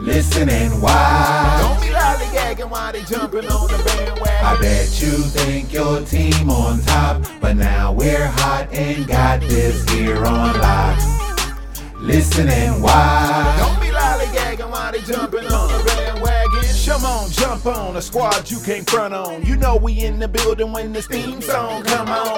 Listen and watch. Don't be lollygagging while they jumping on the bandwagon. I bet you think your team on top, but now we're hot and got this here on lock. Listen and watch. Don't be lollygagging while they jumping on the bandwagon. Come on, jump on a squad you can't front on. You know we in the building when this theme song come on.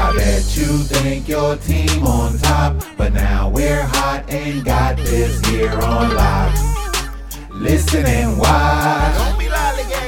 I bet you think your team on top, but now we're hot and got this here on lock. Listen and watch.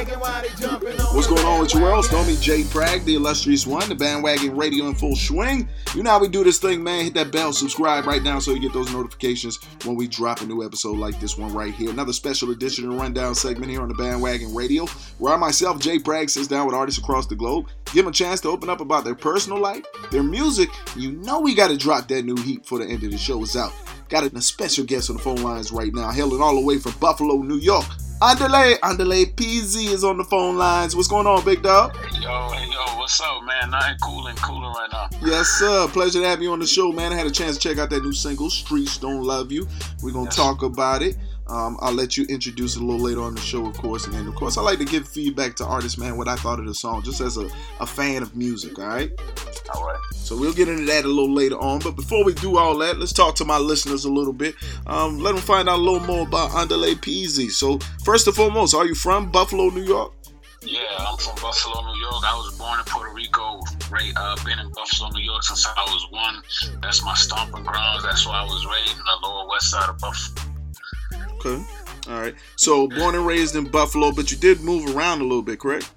What's going on with you world? It's. Homie Jay Prag, the illustrious one, the bandwagon radio in full swing. You know how we do this thing, man. Hit that bell, subscribe right now so you get those notifications when we drop a new episode like this one right here. Another special edition and rundown segment here on the bandwagon radio, where I myself, Jay Prag, sits down with artists across the globe, give them a chance to open up about their personal life, their music. You know we got to drop that new heat for the end of the show is out. Got a special guest on the phone lines right now, hailing all the way from Buffalo, New York. Andale, Andale Pizzi is on the phone lines. What's going on, big dog? Yo, hey, yo, what's up, man? Nothing cooling, cooling right now. Yes, sir. Pleasure to have you on the show, man. I had a chance to check out that new single, Streets Don't Love You. We're going to Yes. talk about it. Um, I'll let you introduce it a little later on the show, of course. And then, of course, I like to give feedback to artists, man, what I thought of the song, just as a, a fan of music, all right? All right. So we'll get into that a little later on. But before we do all that, let's talk to my listeners a little bit. Um, let them find out a little more about Andale Pizzi. So, first and foremost, are you from Buffalo, New York? Yeah, I'm from Buffalo, New York. I was born in Puerto Rico. Right, uh, been in Buffalo, New York since I was one. That's my stomping grounds. That's where I was raised in the lower west side of Buffalo. Okay. All right. So, born and raised in Buffalo, but you did move around a little bit, correct?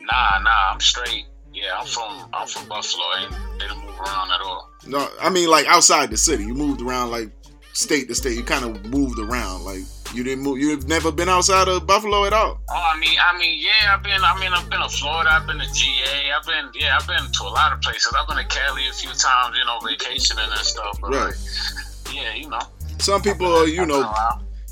Nah, nah, I'm straight. Yeah, I'm from I'm from Buffalo. I ain't didn't move around at all. No, I mean like outside the city. You moved around like state to state. You kind of moved around. Like you didn't move. You've never been outside of Buffalo at all. Oh, I mean, I mean, yeah, I've been, I mean, I've been to Florida, I've been to GA, I've been, yeah, I've been to a lot of places. I've been to Cali a few times, you know, vacationing and stuff. But Right. like, yeah, you know, Some people, you I've know.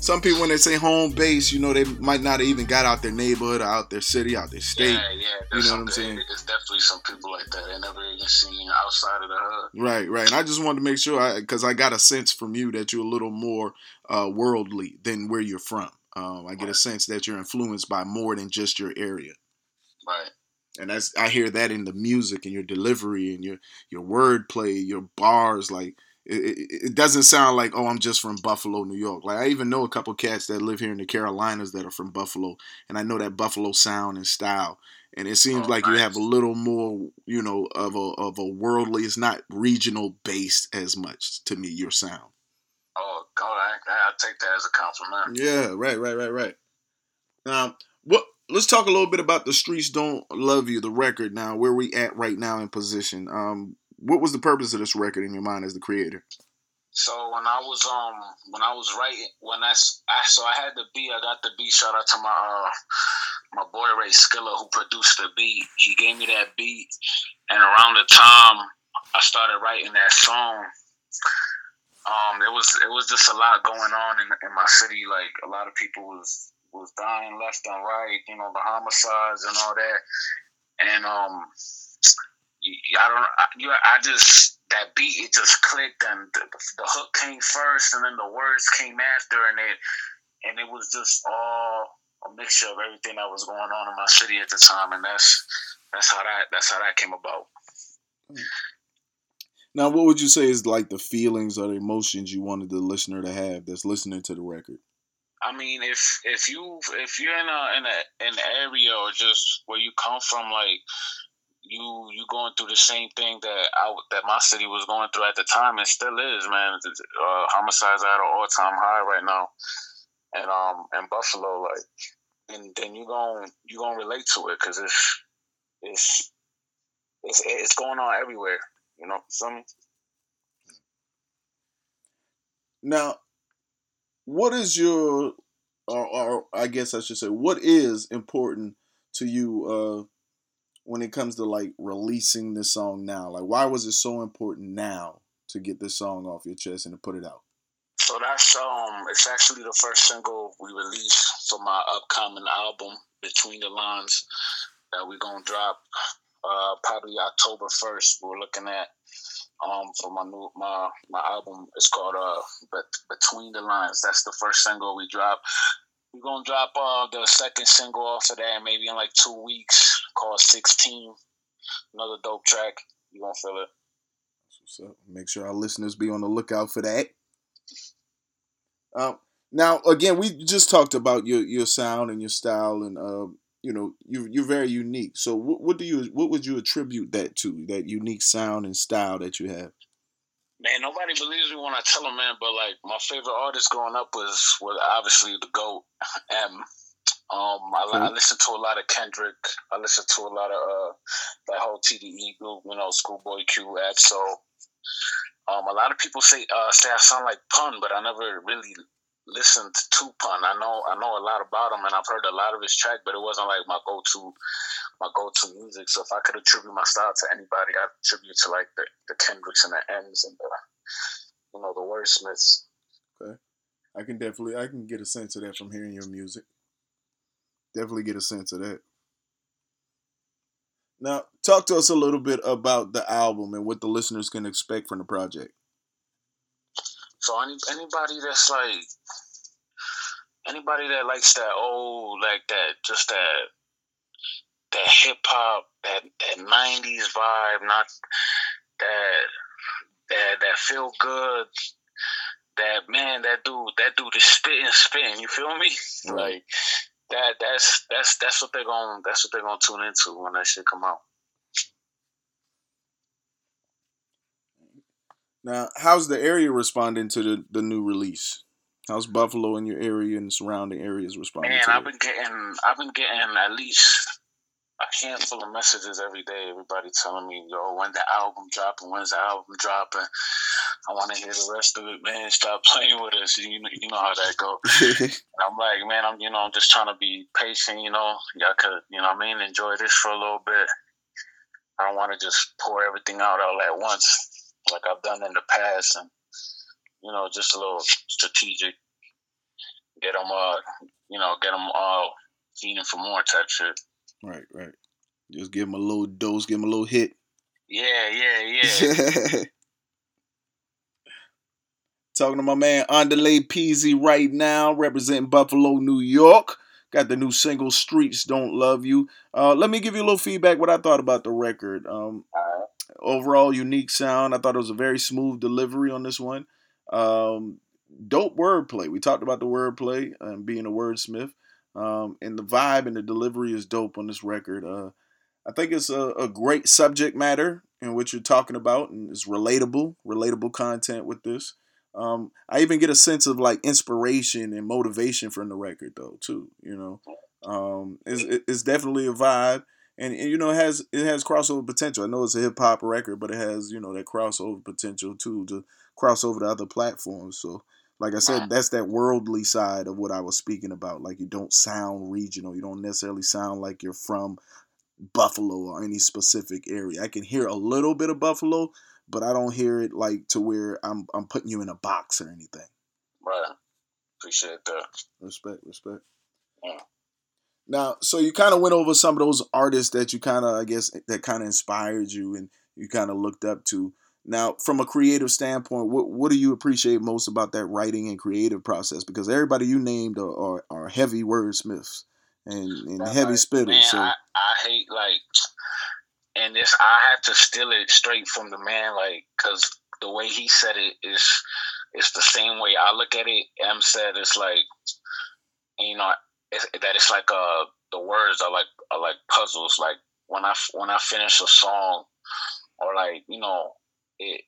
Some people when they say home base, you know, they might not have even got out their neighborhood, or out their city, out their state. Yeah, yeah. You know what I'm saying? There's definitely some people like that. They never even seen outside of the hood. Right, right. And I just wanted to make sure, I because I, got a sense from you that you're a little more uh, worldly than where you're from. Um, I get a sense that you're influenced by more than just your area. Right. and that's I hear that in the music and your delivery and your your wordplay, your bars. Like it, it, it doesn't sound like oh I'm just from Buffalo, New York. Like I even know a couple cats that live here in the Carolinas that are from Buffalo, and I know that Buffalo sound and style. And it seems Oh, like you have a little more, you know, of a of a worldly. It's not regional based as much to me. Your sound. Oh, God, I, I take that as a compliment. Yeah, right, right, right, right. Now, what? Let's talk a little bit about the streets don't love you. The record now, where we at right now in position. Um, what was the purpose of this record in your mind as the creator? So when I was um when I was writing when I so I had the beat I got the beat shout out to my uh my boy Ray Skilla who produced the beat. He gave me that beat and around the time I started writing that song um it was it was just a lot going on in, in my city. Like a lot of people was was dying left and right you know the homicides and all that. And um I don't. I, you, I just that beat it just clicked, and the, the hook came first, and then the words came after, and it and it was just all a mixture of everything that was going on in my city at the time, and that's that's how that that's how that came about. Hmm. Now, what would you say is like the feelings or the emotions you wanted the listener to have that's listening to the record? I mean, if if you if you're in a in a an area or just where you come from, like you you going through the same thing that I that my city was going through at the time and still is, man. Uh, homicides are at an all time high right now, and um in Buffalo, like, and then you going you gonna relate to it because it's it's it's it's going on everywhere, you know. Some now, what is your or, or I guess I should say, what is important to you uh, when it comes to like releasing this song now? Like, why was it so important now to get this song off your chest and to put it out? So that's um, it's actually the first single we released for my upcoming album, Between the Lines, that we're gonna drop uh, probably October first. We're looking at um, for my new my my album. It's called uh, but Between the Lines. That's the first single we drop. We're gonna drop uh, the second single off of that maybe in like two weeks, called Sixteen. Another dope track. You gonna feel it. So. Make sure our listeners be on the lookout for that. Um, now again, we just talked about your your sound and your style, and uh, you know you you're very unique. So what, what do you what would you attribute that to? That unique sound and style that you have. Man, nobody believes me when I tell them, man. But like my favorite artist growing up was was obviously the goat M. Um, I, I listen to a lot of Kendrick. I listen to a lot of uh, that whole TDE group. You know, Schoolboy Q, So, Um, a lot of people say uh, say I sound like Pun, but I never really listened to Pun. I know I know a lot about him, and I've heard a lot of his track, but it wasn't like my go to my go to music. So if I could attribute my style to anybody, I'd attribute to like the, the Kendricks and the M's and the you know the wordsmiths. Okay, I can definitely I can get a sense of that from hearing your music. Definitely get a sense of that. Now, talk to us a little bit about the album and what the listeners can expect from the project. So any anybody that's like anybody that likes that old like that just that that hip hop that that nineties vibe, not that that that feel good. That man, that dude, that dude is spitting, spitting. You feel me? Right. Like that. That's that's that's what they're gonna That's what they're going to tune into when that shit come out. Now, how's the area responding to the, the new release? How's Buffalo in your area and surrounding areas responding? Man, I've been getting I've been getting at least a handful of messages every day. Everybody telling me, "Yo, when the album dropping? When's the album dropping?" I want to hear the rest of it, man. Stop playing with us. You know, you know how that go. I'm like, man, I'm you know, I'm just trying to be patient. You know, y'all could, you know, I mean, enjoy this for a little bit. I don't want to just pour everything out all at once like I've done in the past, and you know, just a little strategic. Get them, uh, you know, get them all feeding for more type shit. Right, right. Just give them a little dose, give them a little hit. Yeah, yeah, yeah. Talking to my man Andale Pizzi right now, representing Buffalo, New York. Got the new single "Streets Don't Love You." Uh, let me give you a little feedback. What I thought about the record. Um, overall, unique sound. I thought it was a very smooth delivery on this one. Um, dope wordplay. We talked about the wordplay and being a wordsmith. Um, and the vibe and the delivery is dope on this record. Uh, I think it's a, a, great subject matter in what you're talking about, and it's relatable, relatable content with this. Um, I even get a sense of like inspiration and motivation from the record, though, too. You know, um, it's, it's definitely a vibe, and, and, you know, it has it has crossover potential. I know it's a hip hop record, but it has you know that crossover potential too to cross over to other platforms. So like I said, that's that worldly side of what I was speaking about. Like you don't sound regional. You don't necessarily sound like you're from Buffalo or any specific area. I can hear a little bit of Buffalo, but I don't hear it like to where I'm I'm putting you in a box or anything. Right. Appreciate that. Respect, respect. Yeah. Now, so you kind of went over some of those artists that you kind of, I guess, that kind of inspired you and you kind of looked up to. Now, from a creative standpoint, what what do you appreciate most about that writing and creative process? Because everybody you named are, are, are heavy wordsmiths and, and heavy spitters. Man, so I, I hate like, and this I have to steal it straight from the man, like, because the way he said it is, it's the same way I look at it. M said it's like you know it's, that it's like uh the words are like are like puzzles. Like when I when I finish a song, or like you know it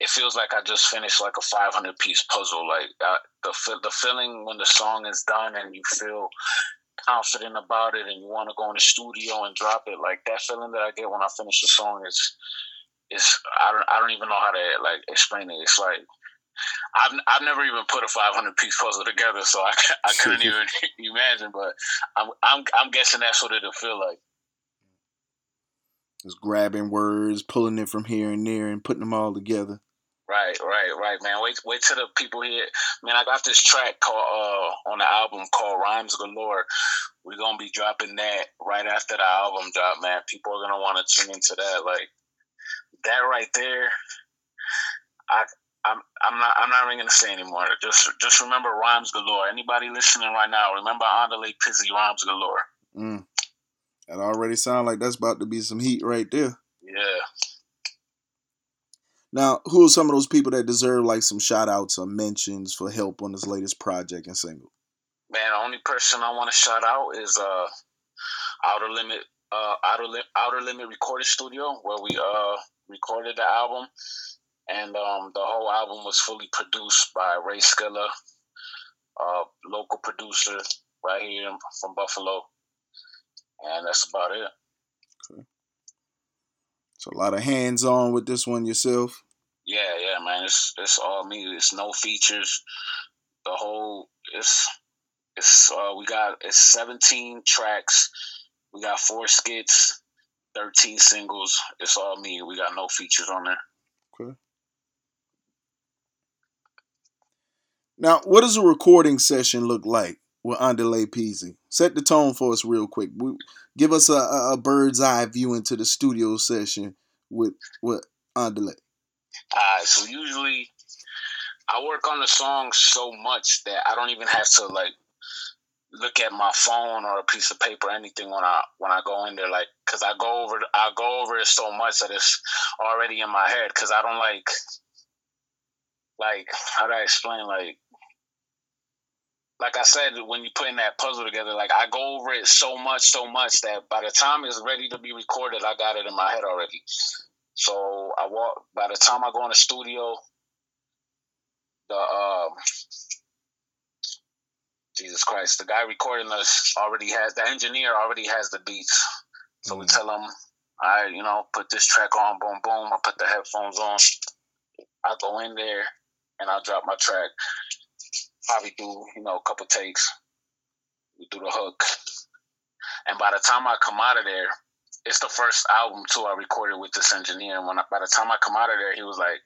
it feels like I just finished like a 500 piece puzzle. Like I, the the feeling when the song is done and you feel confident about it and you want to go in the studio and drop it. Like that feeling that I get when I finish a song is is I don't I don't even know how to like explain it. It's like I've I've never even put a 500 piece puzzle together, so I I couldn't even imagine. But I'm I'm I'm guessing that's what it'll feel like. Just grabbing words, pulling it from here and there, and putting them all together. Right, right, right, man. Wait, wait till the people hear. Man, I got this track called uh, on the album called Rhymes Galore. We're gonna be dropping that right after the album drop, man. People are gonna want to tune into that. Like that right there. I I'm I'm not I'm not even gonna say anymore. Just just remember rhymes galore. Anybody listening right now, remember Andale Pizzi rhymes galore. Mm. That already sound like that's about to be some heat right there. Yeah. Now, who are some of those people that deserve like some shout outs or mentions for help on this latest project and single? Man, the only person I want to shout out is uh Outer Limit uh Outer, Lim- Outer Limit Recording Studio where we uh recorded the album and um the whole album was fully produced by Ray Skilla, uh local producer right here from Buffalo. And that's about it. So a lot of hands on with this one yourself. Yeah, yeah, man. It's it's all me. It's no features. The whole it's it's uh, we got it's seventeen tracks. We got four skits, thirteen singles. It's all me. We got no features on there. Okay. Now, what does a recording session look like with Andale Pizzi? Set the tone for us real quick. We, give us a, a, bird's eye view into the studio session with with Andale. Uh, so usually I work on the song so much that I don't even have to like look at my phone or a piece of paper or anything when I when I go in there like because I go over I go over it so much that it's already in my head because I don't like like how do I explain like like I said, when you putting that puzzle together, like I go over it so much, so much that by the time it's ready to be recorded, I got it in my head already. So I walk. By the time I go in the studio, the um, Jesus Christ, the guy recording us already has the engineer already has the beats. So mm-hmm. we tell him, I you know put this track on, boom boom. I put the headphones on. I go in there and I drop my track probably do, you know, a couple takes. We do the hook. And by the time I come out of there, it's the first album too I recorded with this engineer. And when I, by the time I come out of there, he was like,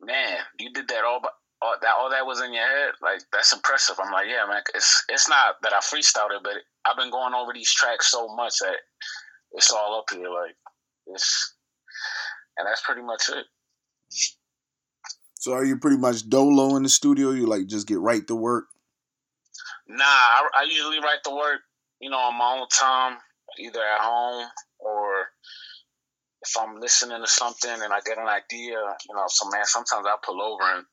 "Man, you did that all, all that all that was in your head. Like that's impressive." I'm like, "Yeah, man. It's it's not that I freestyled it, but I've been going over these tracks so much that it's all up here. Like it's, and that's pretty much it." So are you pretty much dolo in the studio? You like just get right to work? Nah, I, I usually write the work, you know, on my own time, either at home or if I'm listening to something and I get an idea, you know, so man, sometimes I pull over and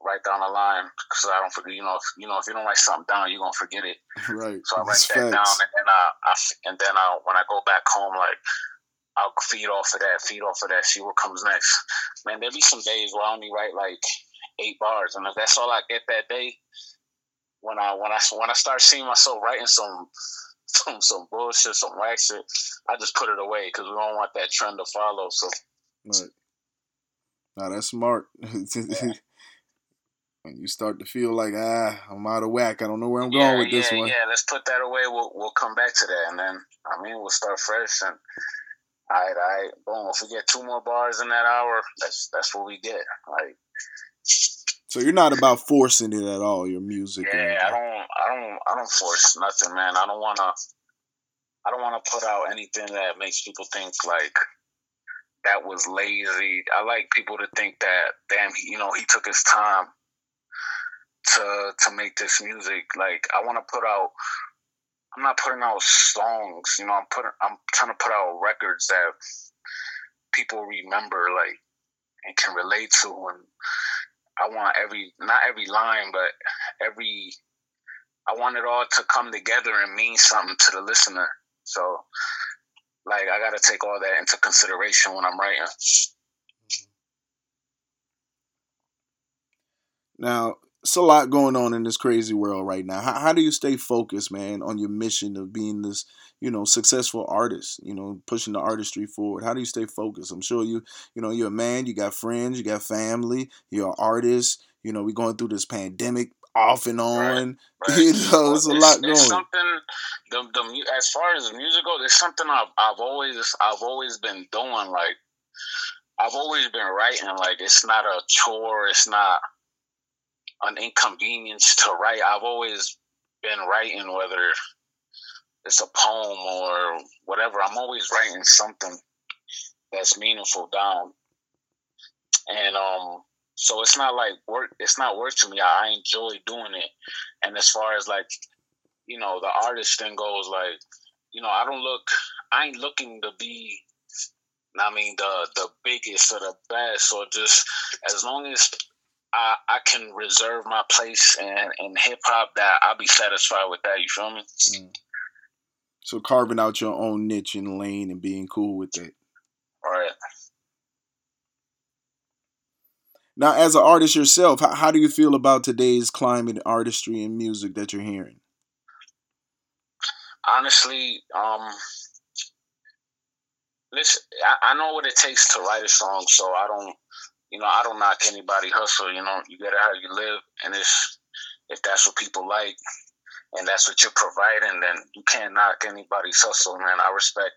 write down a line because I don't forget. You know, if you know if you don't write something down, you're gonna forget it. Right. So I write That's that facts. down, and then I, I and then I when I go back home, like I'll feed off of that, feed off of that, see what comes next. Man, there'll be some days where I only write like eight bars, and if that's all I get that day, when I when I when I start seeing myself writing some some some bullshit, some whack shit, I just put it away because we don't want that trend to follow. So, right. Now that's smart. when you start to feel like ah, I'm out of whack. I don't know where I'm yeah, going with yeah, this one. Yeah, let's put that away. We'll we'll come back to that, and then I mean we'll start fresh and all right, all right, boom. If we get two more bars in that hour, that's that's what we get. Like, so you're not about forcing it at all. Your music. Yeah, I don't, I don't, I don't force nothing, man. I don't wanna, I don't wanna put out anything that makes people think like that was lazy. I like people to think that, damn, you know, he took his time to to make this music. Like, I want to put out I'm not putting out songs. You know, I'm putting I'm trying to put out records that people remember, like, and can relate to. And I want every not every line, but every I want it all to come together and mean something to the listener. So, like, I got to take all that into consideration when I'm writing. Now, it's a lot going on in this crazy world right now. How, how do you stay focused, man, on your mission of being this, you know, successful artist, you know, pushing the artistry forward? How do you stay focused? I'm sure you, you know, you're a man, you got friends, you got family, you're an artist, you know, we're going through this pandemic off and on. Right, right. You know, it's a lot going. Something the, the as far as music goes, it's something I've I've always I've always been doing. Like I've always been writing. Like it's not a chore. It's not an inconvenience to write. I've always been writing, whether it's a poem or whatever. I'm always writing something that's meaningful down. And um so it's not like work it's not work to me. I, I enjoy doing it. And as far as like, you know, the artist thing goes, like, you know, I don't look I ain't looking to be I mean the the biggest or the best or just as long as I, I can reserve my place in, in hip hop that I'll be satisfied with that. You feel me? Mm. So carving out your own niche and lane and being cool with it. All right. Now, as an artist yourself, how, how do you feel about today's climate, artistry, and music that you're hearing? Honestly, um, listen, I, I know what it takes to write a song, so I don't you know, I don't knock anybody hustle. You know, you gotta how you live, and if if that's what people like, and that's what you're providing, then you can't knock anybody's hustle, man. I respect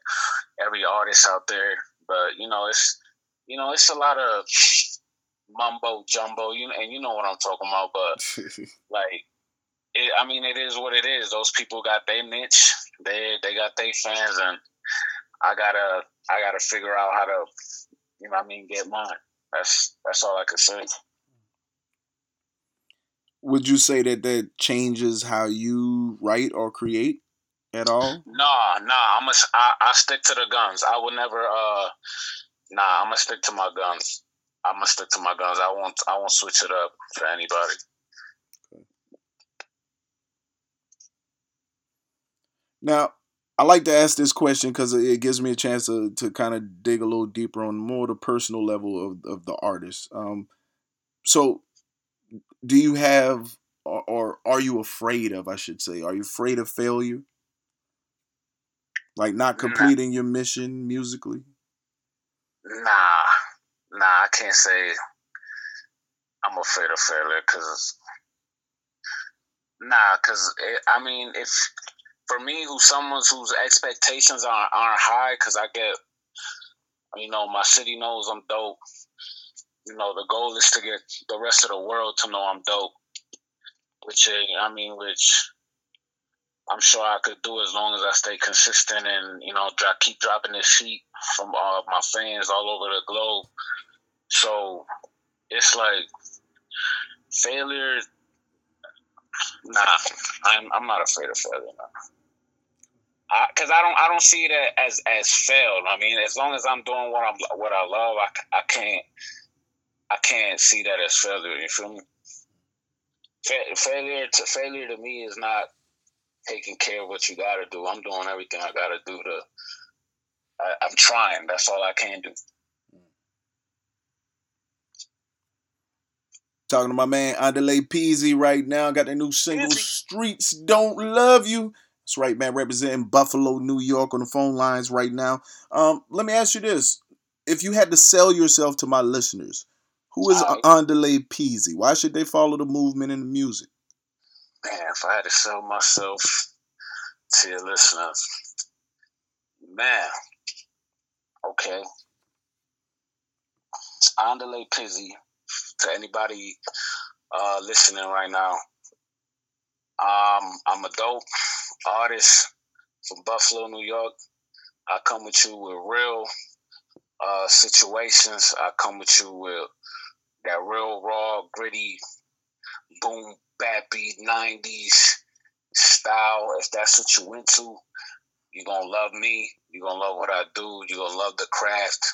every artist out there, but you know, it's you know, it's a lot of mumbo jumbo. You know, and you know what I'm talking about, but like. It, I mean, it is what it is. Those people got their niche. They they got their fans, and I gotta I gotta figure out how to, you know, I mean, get mine. That's that's all I could say. Would you say that that changes how you write or create at all? Nah, nah. I'm a, I, I stick to the guns. I would never. Uh, nah, I'm gonna stick to my guns. I'm gonna stick to my guns. I won't. I won't switch it up for anybody. Now, I like to ask this question because it gives me a chance to, to kind of dig a little deeper on more the personal level of, of the artist. Um, so, do you have, or, or, are you afraid of, I should say, are you afraid of failure? Like not completing nah. your mission musically? Nah, nah, I can't say I'm afraid of failure because, nah, because I mean, if for me, who's someone whose expectations aren't aren't high, because I get, you know, my city knows I'm dope. You know, the goal is to get the rest of the world to know I'm dope. Which I mean, which I'm sure I could do as long as I stay consistent and you know, drop, keep dropping this sheet from uh, my fans all over the globe. So it's like failure. Nah, I'm I'm not afraid of failure. Nah because I, I, don't I don't see it as as failed. I mean, as long as I'm doing what I'm what I love, I, I can't I can't see that as failure. You feel me? Fa- failure to failure to me is not taking care of what you got to do. I'm doing everything I got to do to. I, I'm trying. That's all I can do. Talking to my man Andale Pizzi right now. Got the new single "Streets Don't Love You." That's right, man. Representing Buffalo, New York on the phone lines right now. Um, let me ask you this. If you had to sell yourself to my listeners, who is right. Andale Pizzi? Why should they follow the movement and the music? Man, if I had to sell myself to your listeners, man, okay. Andale Pizzi, to anybody uh, listening right now, um, I'm a dope artist from Buffalo, New York. I come with you with real uh, situations. I come with you with that real raw, gritty, boom, bappy '90s style. If that's what you into, you're gonna love me. You're gonna love what I do. You're gonna love the craft.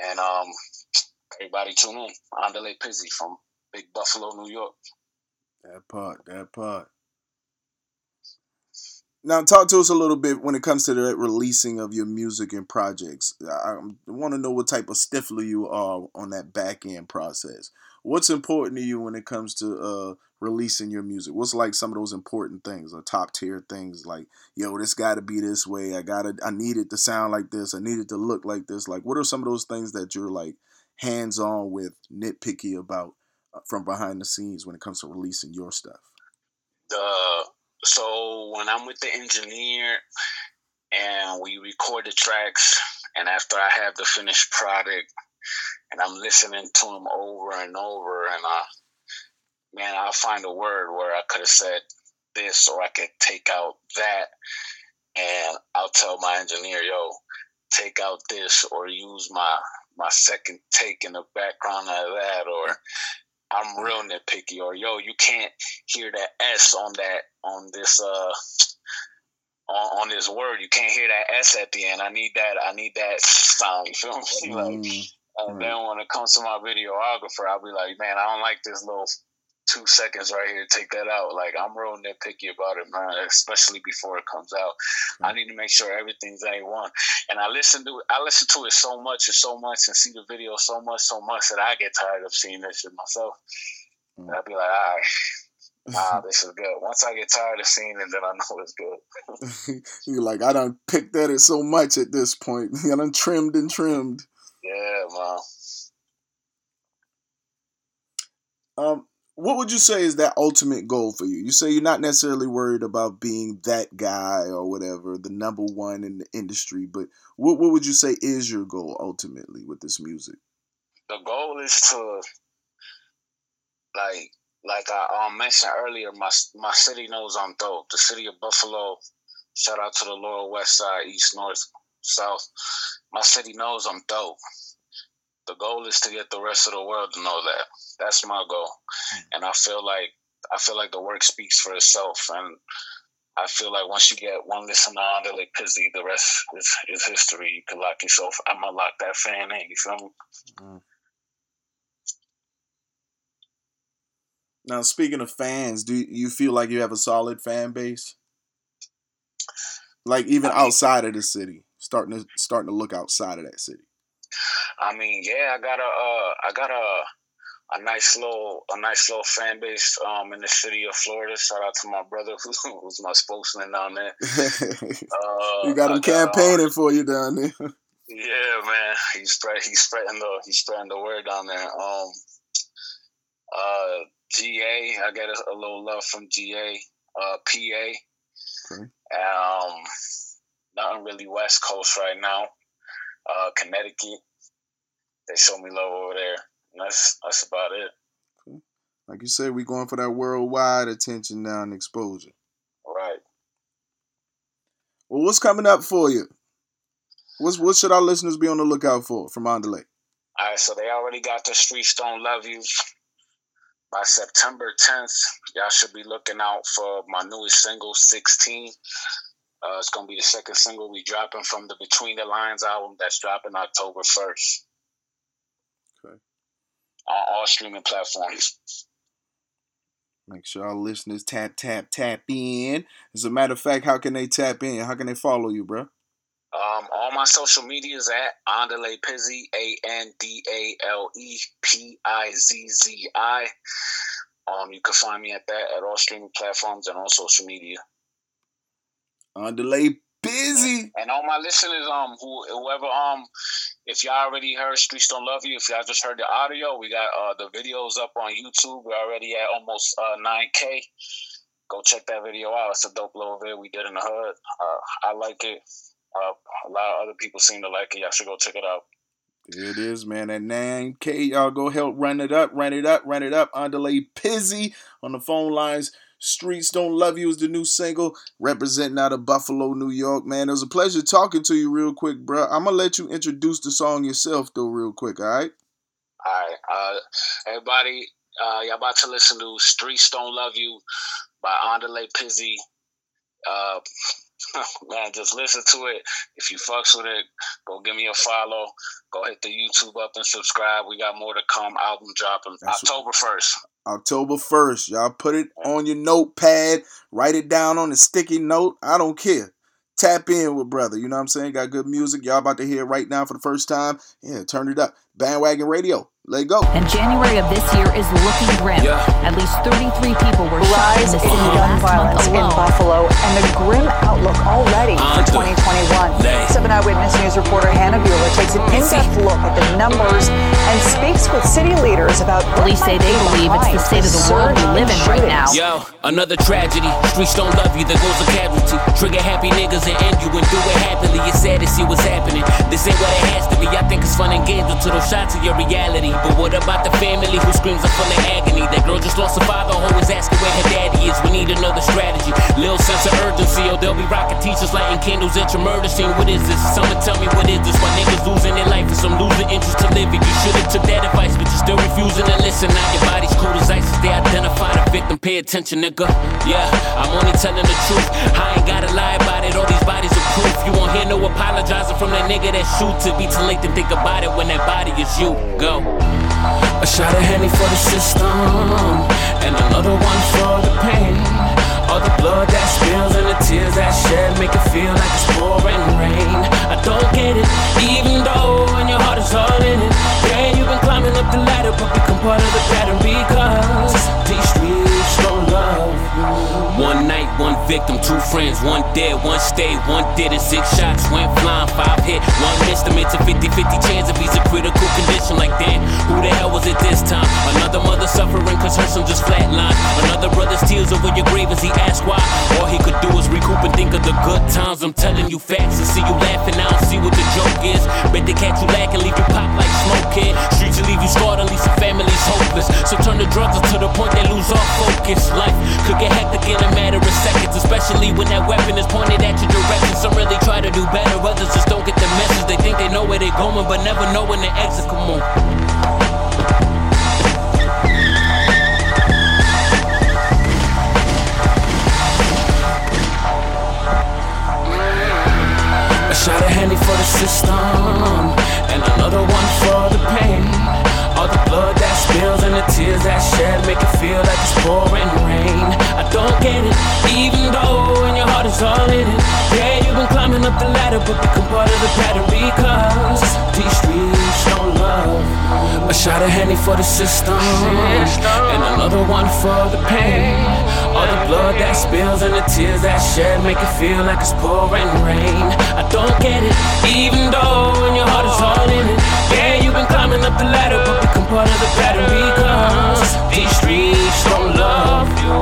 And um, everybody tune in. Andale Pizzi from Big Buffalo, New York. That part, that part. Now, talk to us a little bit when it comes to the releasing of your music and projects. I, I want to know what type of stiffler you are on that back end process. What's important to you when it comes to uh, releasing your music? What's like some of those important things or top tier things like, yo, this got to be this way. I gotta, I need it to sound like this. I need it to look like this. Like, what are some of those things that you're like hands on with, nitpicky about uh, from behind the scenes when it comes to releasing your stuff? Uh, so when I'm with the engineer and we record the tracks, and after I have the finished product, and I'm listening to them over and over, and I, man, I'll find a word where I could have said this or I could take out that, and I'll tell my engineer, yo, take out this or use my my second take in the background of that, or I'm real nitpicky, or yo, you can't hear that S on that on this uh on, on this word. You can't hear that S at the end. I need that. I need that sound. You feel me? like, mm, and then when it comes to my videographer, I'll be like, man, I don't like this little two seconds right here. Take that out. Like I'm real nitpicky about it, man. Especially before it comes out. I need to make sure everything's a one. And I listen to I listen to it so much and so much, and see the video so much, so much that I get tired of seeing this shit myself. Mm-hmm. I'll be like, all right. Ah, this is good. Once I get tired of seeing it, then I know it's good. You're like, I don't picked at it so much at this point. I done trimmed and trimmed. Yeah, man. Um, what would you say is that ultimate goal for you? You say you're not necessarily worried about being that guy or whatever, the number one in the industry, but what what would you say is your goal ultimately with this music? The goal is to like like I um, mentioned earlier, my my city knows I'm dope. The city of Buffalo, shout out to the lower west side, east, north, south. My city knows I'm dope the goal is to get the rest of the world to know that. That's my goal, hmm. and I feel like I feel like the work speaks for itself, and I feel like once you get one listener under like Pizzi, the rest is, is history. You can lock yourself. I'm gonna lock that fan in. You feel me? Mm-hmm. Now, speaking of fans, do you feel like you have a solid fan base? Like even outside of the city, starting to starting to look outside of that city. I mean, yeah, I got a, uh, I got a, a nice little, a nice little fan base um, in the city of Florida. Shout out to my brother who, who's my spokesman down there. uh, you got him campaigning got, for you down there. yeah, man, he's spread, he's spreading the, he's spreading the word down there. Um, uh, GA, I got a, a little love from GA. Uh, PA. Okay. Um, nothing really West Coast right now uh, Connecticut. They show me love over there. And that's that's about it. Cool. Like you said, we going for that worldwide attention now and exposure. Right. Well, what's coming up for you? What's what should our listeners be on the lookout for from Andale? All right, so they already got the Streets Don't Love You. By September 10th, y'all should be looking out for my newest single, 16. Uh, it's gonna be the second single we dropping from the Between the Lines album that's dropping October first. Okay. On all streaming platforms. Make sure our listeners tap tap tap in. As a matter of fact, how can they tap in? How can they follow you, bro? Um, all my social medias at Andale Pizzi, A N D A L E P I Z Z I. Um, you can find me at that at all streaming platforms and on social media. Andale Pizzi. And all my listeners, um, who whoever, um, if y'all already heard Streets Don't Love You, if y'all just heard the audio, we got uh the videos up on YouTube. We're already at almost uh 9k. Go check that video out. It's a dope little video we did in the hood. Uh, I like it. Uh, a lot of other people seem to like it. Y'all should go check it out. It is, man. At 9K, y'all go help run it up, run it up, run it up. Andale Pizzi on the phone lines. Streets Don't Love You is the new single representing out of Buffalo, New York. Man, it was a pleasure talking to you real quick, bro. I'm going to let you introduce the song yourself, though, real quick, all right? All right. Uh, everybody, uh, y'all about to listen to Streets Don't Love You by Andale Pizzi. Uh, man, just listen to it. If you fucks with it, go give me a follow. Go hit the YouTube up and subscribe. We got more to come. Album dropping That's October first. October 1st. Y'all put it on your notepad, write it down on a sticky note. I don't care. Tap in with brother. You know what I'm saying? Got good music. Y'all about to hear it right now for the first time. Yeah, turn it up. Bandwagon Radio. Let go. And January of this year is looking grim. Yeah. At least 33 people were Rise shot in gun violence in Buffalo and a grim outlook already for 2021. Seven Eyewitness News reporter Hannah Buehler takes an in-depth look at the numbers and speaks with city leaders about police say they believe it's the state of the world we live in right now. Yo, another tragedy. Streets don't love you, there goes a casualty. Trigger happy niggas and end you and do it happily. It's sad to see what's happening. This ain't what it has to be. I think it's fun and games until those shots of your reality. But what about the family who screams are full of agony? That girl just lost her father, always they'll be rocking teachers lighting candles at your murder scene. What is this? Someone tell me what is this? Why niggas losing their life and some losing interest to live it? You should've took that advice, but you're still refusing to listen. Now your body's cold as ice they identify the victim. Pay attention, nigga. Yeah, I'm only telling the truth. I ain't gotta lie about it. All these bodies are proof. You won't hear no apologizing from that nigga that shoot. To be too late to think about it when that body is you. Go. A shot of Henny for the system, and another one for the pain. All the blood that spills and the tears that shed make it feel like it's pouring rain. I don't get it, even though when your heart is all in it. Yeah, you've been climbing up the ladder, but become part of the pattern because these streets don't love you. One night, one victim, two friends, one dead, one stayed, one didn't. Six shots went flying, five hit, one missed him. It's a 50 your grave as he asked why. All he could do was recoup and think of the good times. I'm telling you facts and see you laughing. I don't see what the joke is. Bet they catch you lacking, leave you pop like smoke, kid. Streets will leave you scarred, at least your family's hopeless. So turn the drugs to the point they lose all focus. Life could get hectic in a matter of seconds, especially when that weapon is pointed at your direction. Some really try to do better, others just don't get the message. They think they know where they're going, but never know when the exit. Come on. Shot a Henny for the system, and another one for the pain. All the blood that spills and the tears that shed make it feel like it's pouring rain. I don't get it, even though up the ladder, but become part of the pattern because these streets don't love. A shot of Henny for the system, and another one for the pain. All the blood that spills and the tears that shed make it feel like it's pouring rain. I don't get it, even though when your heart is all in it. Yeah, you've been climbing up the ladder, but become part of the pattern because these streets don't love you.